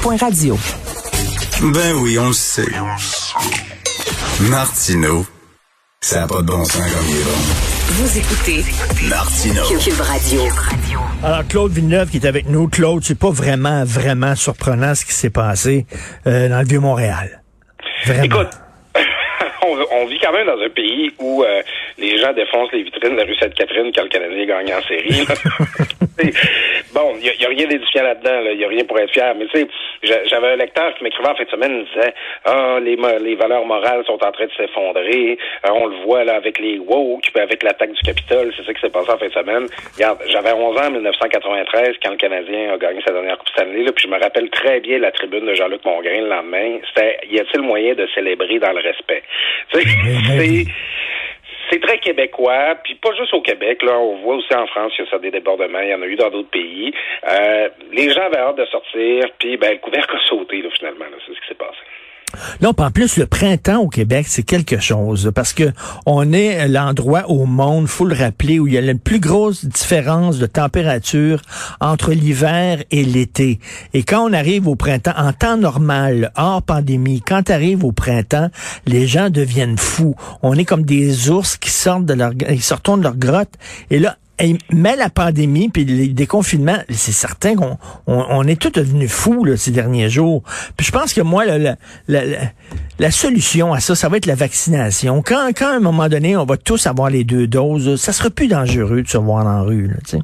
Point radio. Ben oui, on le sait. Martineau, ça n'a pas de bon sens comme il est bon. Vous écoutez Martineau. Cube Radio. Alors, Claude Villeneuve qui est avec nous. Claude, c'est pas vraiment, vraiment surprenant ce qui s'est passé euh, dans le Vieux-Montréal. Vraiment. Écoute, on, on vit quand même dans un pays où euh, les gens défoncent les vitrines de la rue Sainte-Catherine quand le Canadien gagne en série. n'y a, rien d'édifiant là-dedans, il n'y a rien pour être fier. Mais tu sais, j'a- j'avais un lecteur qui m'écrivait en fin de semaine, il disait Ah, les, les valeurs morales sont en train de s'effondrer. Euh, on le voit là avec les woke, puis avec l'attaque du Capitole, c'est ça qui s'est passé en fin de semaine. Regarde, j'avais 11 ans en 1993 quand le Canadien a gagné sa dernière Coupe Stanley, là, puis je me rappelle très bien la tribune de Jean-Luc Mongrain le lendemain. C'était Y a-t-il moyen de célébrer dans le respect? Tu sais, c'est très québécois, puis pas juste au Québec. Là, on voit aussi en France qu'il y a ça des débordements. Il y en a eu dans d'autres pays. Euh, les gens avaient hâte de sortir, puis ben le couvercle a sauté là, finalement. C'est ce qui s'est passé. Non, en plus, le printemps au Québec, c'est quelque chose. Parce que on est l'endroit au monde, faut le rappeler, où il y a la plus grosse différence de température entre l'hiver et l'été. Et quand on arrive au printemps, en temps normal, hors pandémie, quand arrive au printemps, les gens deviennent fous. On est comme des ours qui sortent de leur, ils se retournent de leur grotte. Et là, Mais la pandémie puis les déconfinements, c'est certain qu'on on, est tous devenus fous là, ces derniers jours. Puis je pense que moi, la, la, la, solution à ça, ça va être la vaccination. Quand, quand à un moment donné, on va tous avoir les deux doses, ça sera plus dangereux de se voir en rue. Là.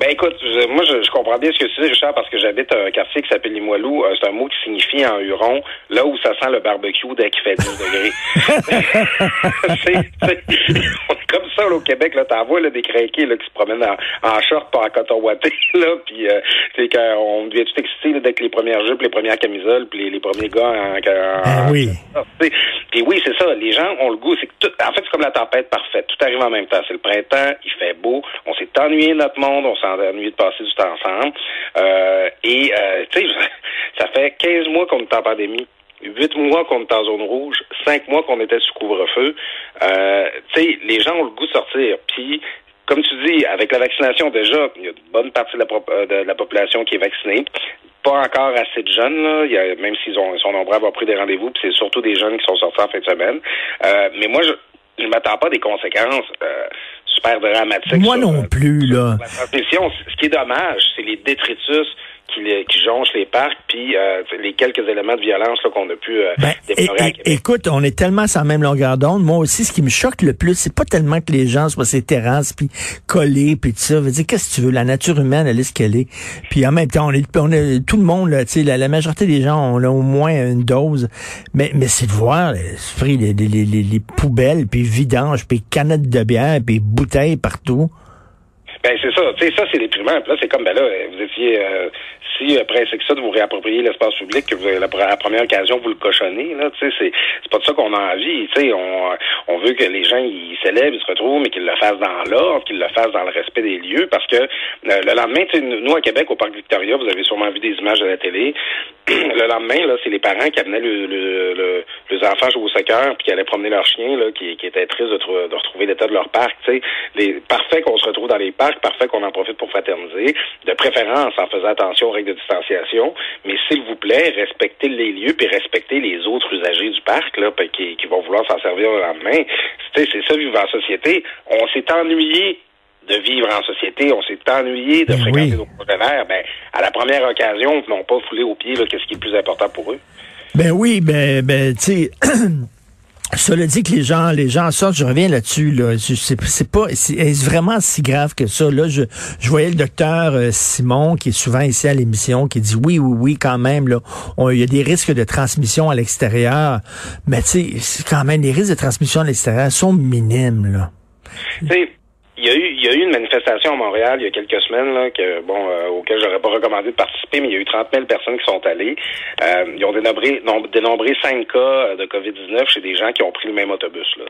Ben écoute, je- moi je, je comprends bien ce que tu dis, Richard, parce que j'habite un quartier qui s'appelle Limoilou. Euh, c'est un mot qui signifie en huron là où ça sent le barbecue dès qu'il fait 10 degrés. c'est, c'est- on est comme ça là, au Québec, là, t'en vois là, des craqués là, qui se promènent en, en short pas en coton ouaté, là, puis euh, c'est qu'on devient tout excité là, dès que les premières jupes, les premières camisoles, puis les, les premiers gars en, en- Ah oui. tu sais, Puis oui, c'est ça. Les gens ont le goût. C'est que tout, en fait, c'est comme la tempête parfaite. Tout arrive en même temps. C'est le printemps, il fait beau. On s'est ennuyé de notre monde. On s'est ennuyé de passer du temps ensemble. Euh, et, euh, tu sais, ça fait 15 mois qu'on est en pandémie. Huit mois qu'on est en zone rouge, cinq mois qu'on était sous couvre-feu. Euh, tu sais, les gens ont le goût de sortir. Puis, comme tu dis, avec la vaccination déjà, il y a une bonne partie de la, de la population qui est vaccinée. Pas encore assez de jeunes, là. Même s'ils ont, sont nombreux à avoir pris des rendez-vous, puis c'est surtout des jeunes qui sont sortis en fin de semaine. Mais moi, je je m'attends pas des conséquences super. Moi sur, non euh, plus, là. la transmission, ce qui est dommage, c'est les détritus qui, les- qui jonchent les parcs, puis euh, les quelques éléments de violence là, qu'on a pu euh, Ben, déplorer à Québec. écoute, on est tellement la même longueur d'onde. Moi aussi, ce qui me choque le plus, c'est pas tellement que les gens soient ces terrasses puis collés puis tout ça. Je veux dire, qu'est-ce que tu veux? La nature humaine, elle est ce qu'elle est. Puis en même temps, on est, on est tout le monde là. Tu sais, la, la majorité des gens ont là, au moins une dose. Mais, mais c'est de voir les, les, les, les- les poubelles puis vidanges puis canettes de bière puis bouteilles partout. Ben c'est ça, tu sais, ça c'est déprimant. Puis là, c'est comme ben là, vous étiez euh, si après c'est que ça de vous réapproprier l'espace public, que vous avez la, première occasion, vous le cochonnez, là, c'est c'est pas de ça qu'on a envie. Tu sais, on, on veut que les gens ils célèbrent, ils se retrouvent, mais qu'ils le fassent dans l'ordre, qu'ils le fassent dans le respect des lieux, parce que euh, le lendemain, tu nous à Québec, au Parc Victoria, vous avez sûrement vu des images de la télé. le lendemain, là, c'est les parents qui amenaient le, le, le- les enfants jouer au soccer, puis qui allaient promener leurs chiens, là, qui, étaient tristes de, trou- de retrouver l'état de leur parc. Tu sais, parfait qu'on se retrouve dans les parcs, parfait qu'on en profite pour fraterniser, de préférence en faisant attention aux règles de distanciation, mais s'il vous plaît, respectez les lieux puis respectez les autres usagers du parc là, qui, qui vont vouloir s'en servir le lendemain. C'est ça vivre en société. On s'est ennuyé de vivre en société, on s'est ennuyé de Ben fréquenter oui. nos partenaires. Ben, à la première occasion, ils n'ont pas foulé aux pieds qu'est-ce qui est le plus important pour eux? Ben oui, ben, ben tu sais. Cela dit que les gens, les gens sortent, je reviens là-dessus, là. C'est pas, c'est vraiment si grave que ça? Là, je, je voyais le docteur euh, Simon, qui est souvent ici à l'émission, qui dit oui, oui, oui, quand même, là. Il y a des risques de transmission à l'extérieur. Mais tu sais, quand même, les risques de transmission à l'extérieur sont minimes, là. Y a eu, il y a eu une manifestation à Montréal il y a quelques semaines là, que bon euh, auquel j'aurais pas recommandé de participer, mais il y a eu 30 000 personnes qui sont allées. Euh, ils ont dénombré, dénombré 5 cas de COVID-19 chez des gens qui ont pris le même autobus. Là,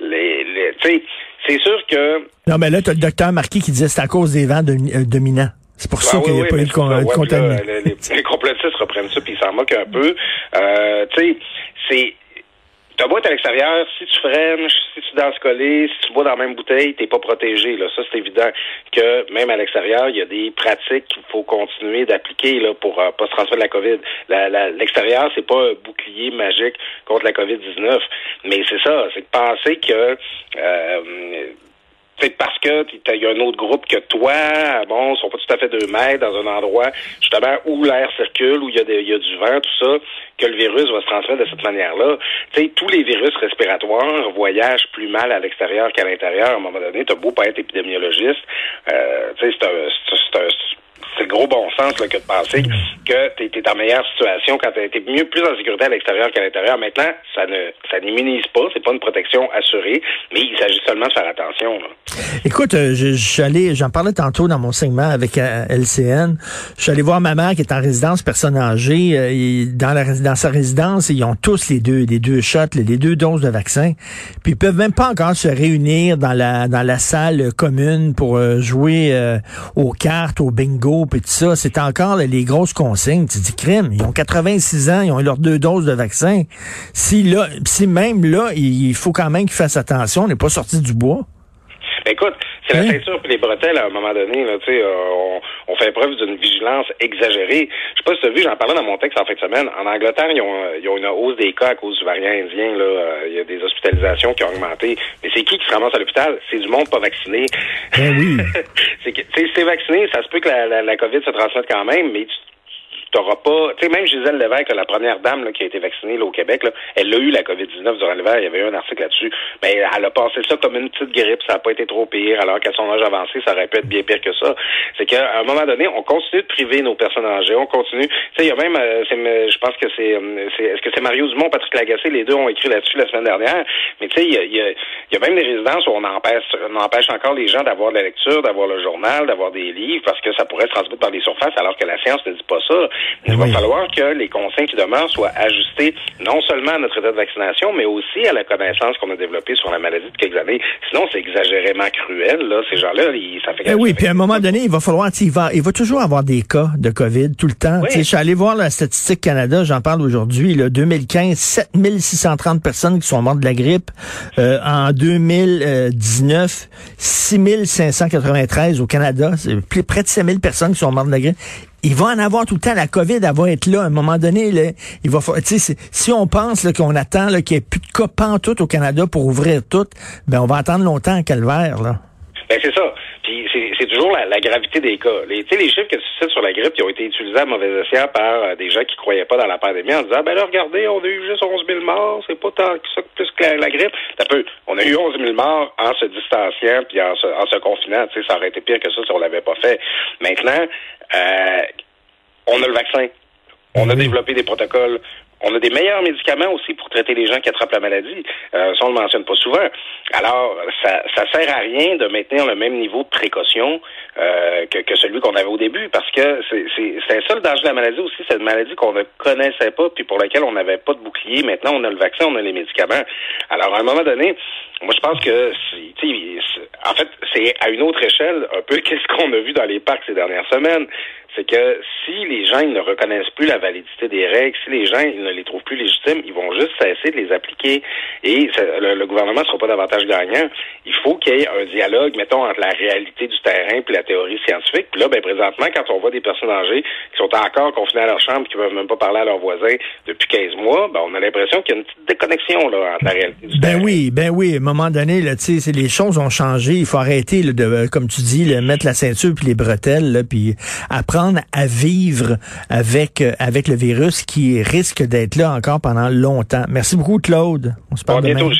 les, les, c'est sûr que... Non, mais là, tu as le docteur Marquis qui disait que c'est à cause des vents euh, dominants. C'est pour ça qu'il n'y a pas eu de, contamination. Les, les, complotistes reprennent ça puis ils s'en moquent un peu. Euh, tu sais, c'est T'as beau être à l'extérieur, si tu freines, si tu danses collé, si tu bois dans la même bouteille, t'es pas protégé. Là. Ça, c'est évident que même à l'extérieur, il y a des pratiques qu'il faut continuer d'appliquer là pour euh, pas se transmettre la COVID. L'extérieur, c'est pas un bouclier magique contre la COVID-19. Mais c'est ça, c'est de penser que euh, c'est parce que il y a un autre groupe que toi, bon, ils sont pas tout à fait deux mètres dans un endroit justement où l'air circule, où il y, a y a du vent, tout ça, que le virus va se transmettre de cette manière-là. Tu sais, tous les virus respiratoires voyagent plus mal à l'extérieur qu'à l'intérieur. À un moment donné, t'as beau pas être épidémiologiste, euh, tu sais, c'est un c'est gros bon sens là, que de penser que tu es, en meilleure situation quand tu es mieux plus en sécurité à l'extérieur qu'à l'intérieur. Maintenant, ça ne ça n'immunise pas, c'est pas une protection assurée, mais il s'agit seulement de faire attention. Écoute, euh, j'en parlais tantôt dans mon segment avec euh, LCN. Je suis allé voir ma mère qui est en résidence personne âgée. Euh, dans, la, dans sa résidence, ils ont tous les deux, les deux shots, les, deux doses de vaccin. Puis ils peuvent même pas encore se réunir dans la dans la salle commune pour jouer aux cartes, au bingo ça, c'est encore les grosses consignes. Tu dis crime, ils ont 86 ans, ils ont eu leurs deux doses de vaccin. Si là, si même là, il faut quand même qu'ils fassent attention, on n'est pas sorti du bois. Ben, écoute, c'est la ceinture et les bretelles à un moment donné. Là, euh, on, on fait preuve d'une vigilance exagérée. Je sais pas si tu as vu, j'en parlais dans mon texte en fin de semaine. En Angleterre, ils ont, ils ont une hausse des cas à cause du variant indien. Là. Euh, il y a des hospitalisations qui ont augmenté. Mais c'est qui qui se ramasse à l'hôpital? C'est du monde pas vacciné. Ben oui. c'est vacciné, ça se peut que la, la, la COVID se transmette quand même, mais tu t'auras pas. Tu sais, même Gisèle Lévesque, la première dame là, qui a été vaccinée là, au Québec, là, elle a eu la COVID-19 durant l'hiver. Il y avait eu un article là-dessus. Mais elle a passé ça comme une petite grippe. Ça n'a pas été trop pire. Alors qu'à son âge avancé, ça aurait pu être bien pire que ça. C'est qu'à un moment donné, on continue de priver nos personnes âgées. On continue. Tu sais, il y a même, euh, je pense que c'est, euh, c'est, est-ce que c'est Mario Dumont, Patrick Lagacé, les deux ont écrit là-dessus la semaine dernière. Mais tu sais, il y a, y, y a, même des résidences où on empêche, on empêche encore les gens d'avoir la lecture, d'avoir le journal, d'avoir des livres, parce que ça pourrait se transmettre par les surfaces, alors que la science ne dit pas ça. Il va falloir que les consignes qui demeurent soient ajustés non seulement à notre état de vaccination, mais aussi à la connaissance qu'on a développée sur la maladie de quelques années. Sinon, c'est exagérément cruel. Là. Ces gens-là, ça fait... Eh oui, puis à un moment donné, il va falloir... Il va, il va toujours avoir des cas de COVID tout le temps. Je suis allé voir la statistique Canada, j'en parle aujourd'hui. 2015, 7630 personnes qui sont mortes de la grippe. Euh, en 2019, 6593 au Canada. C'est près de 5000 personnes qui sont mortes de la grippe il va en avoir tout le temps. La COVID, elle va être là. À un moment donné, il va si on pense qu'on attend qu'il n'y ait plus de cas pantoute au Canada pour ouvrir tout, ben on va attendre longtemps à calvaire. Ben c'est ça. Puis c'est toujours la, gravité des cas. Les, les chiffres que tu cites sur la grippe qui ont été utilisés à mauvais escient par euh, des gens qui croyaient pas dans la pandémie en disant ben là regardez, on a eu juste 11 000 morts, c'est pas tant que ça plus que la, grippe. Ça peut, on a eu 11 000 morts en se distanciant puis en se, en se confinant. Ça aurait été pire que ça si on l'avait pas fait. Maintenant, euh, on a le vaccin. On a développé des protocoles. On a des meilleurs médicaments aussi pour traiter les gens qui attrapent la maladie. Euh, ça, on le mentionne pas souvent. Alors, ça, ça sert à rien de maintenir le même niveau de précaution euh, que, que, celui qu'on avait au début, parce que c'est ça le danger de la maladie aussi. C'est une maladie qu'on ne connaissait pas, puis pour laquelle on n'avait pas de bouclier. Maintenant, on a le vaccin, on a les médicaments. Alors, à un moment donné, moi, je pense que, en fait, c'est à une autre échelle un peu qu'est-ce qu'on a vu dans les parcs ces dernières semaines c'est que si les gens ne reconnaissent plus la validité des règles, si les gens ils ne les trouvent plus légitimes, ils vont juste cesser de les appliquer et le, gouvernement ne sera pas davantage gagnant. Il faut qu'il y ait un dialogue, mettons, entre la réalité du terrain et la théorie scientifique. Puis là, ben, présentement, quand on voit des personnes âgées qui sont encore confinées à leur chambre, qui ne peuvent même pas parler à leurs voisins depuis 15 mois, ben, on a l'impression qu'il y a une petite déconnexion là, entre la réalité du ben oui, ben oui. À un moment donné, là, les choses ont changé. Il faut arrêter, de, comme tu dis, le mettre la ceinture puis les bretelles, là, puis apprendre à vivre avec, euh, avec le virus qui risque d'être là encore pendant longtemps. Merci beaucoup, Claude. On se parle bientôt,